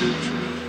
the truth.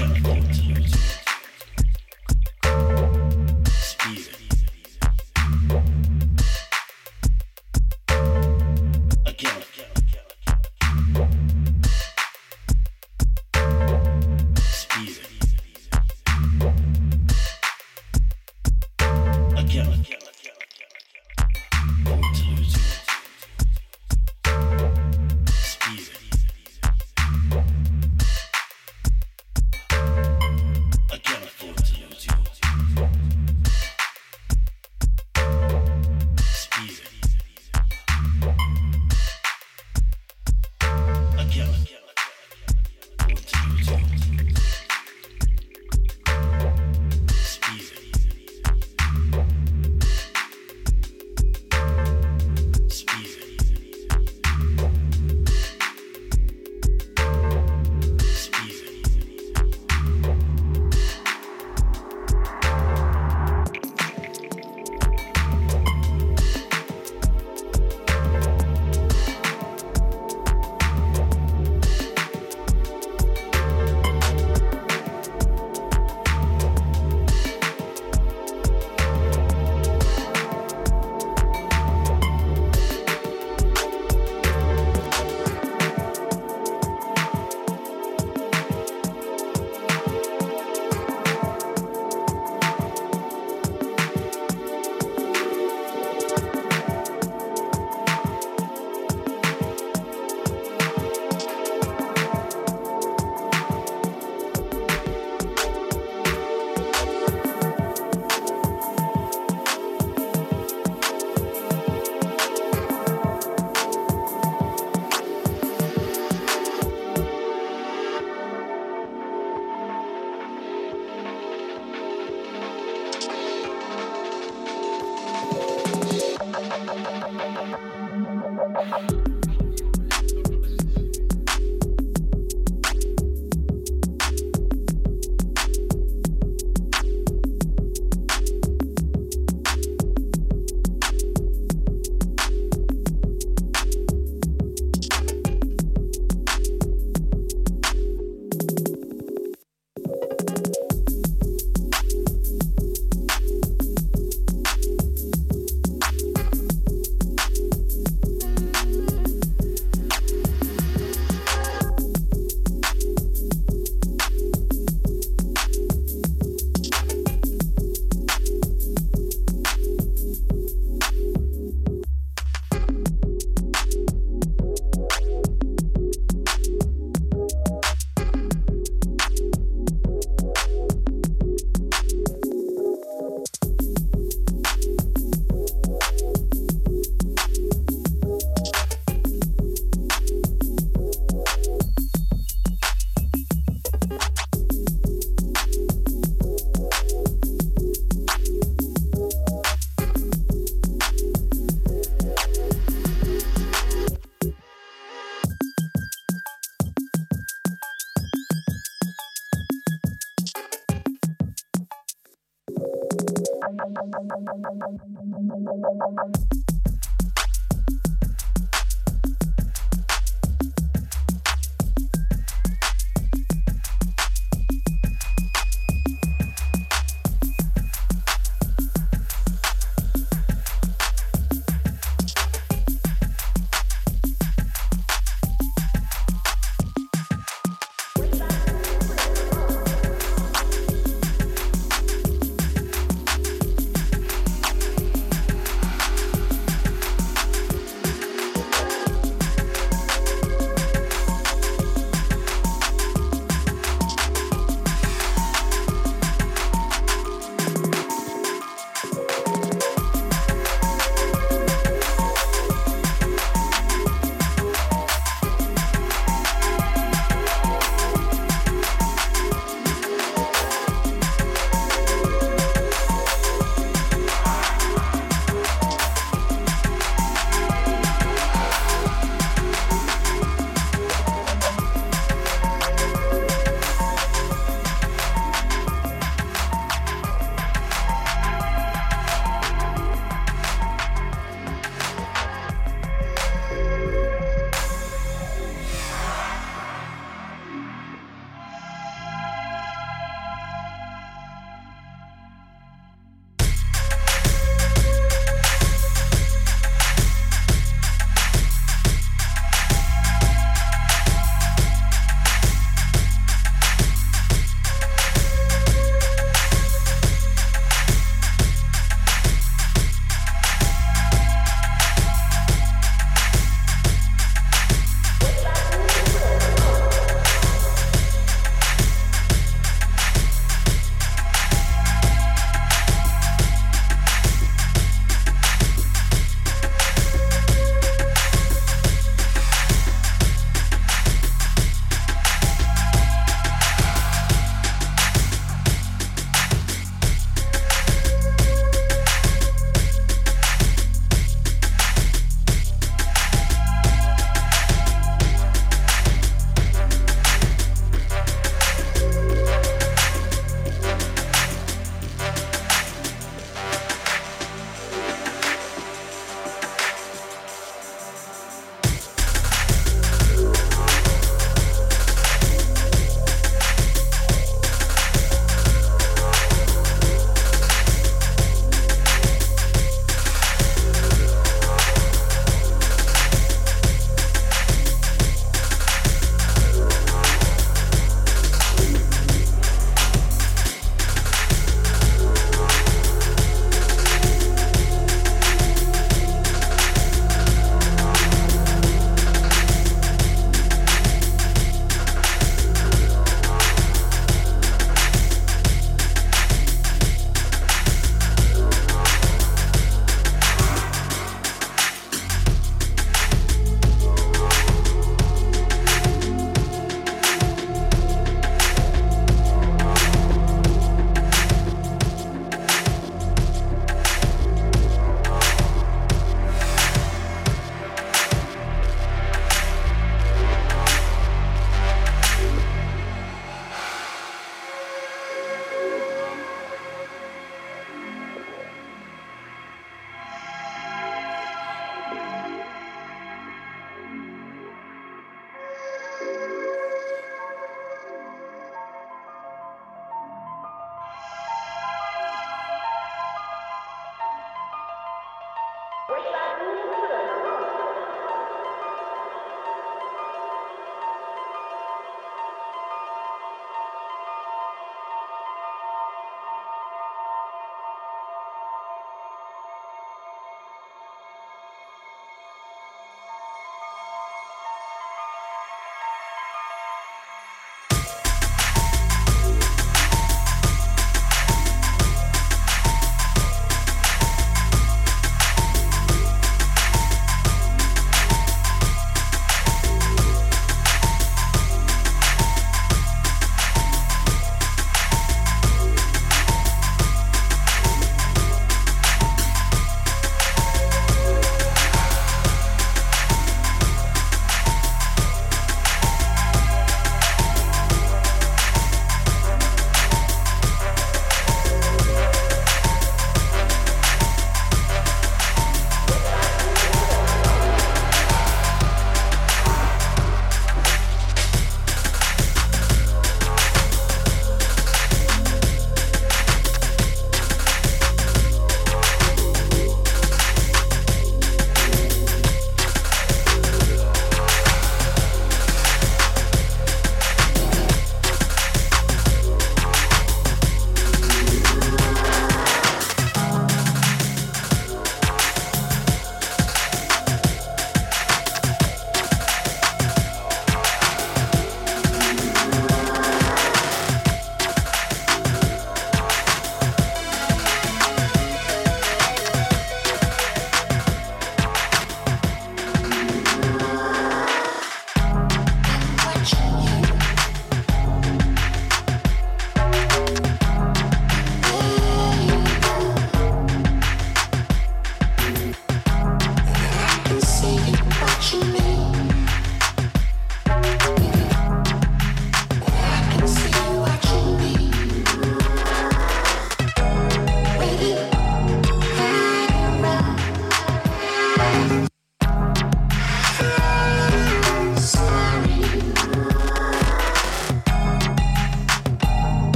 Thank you. Bye.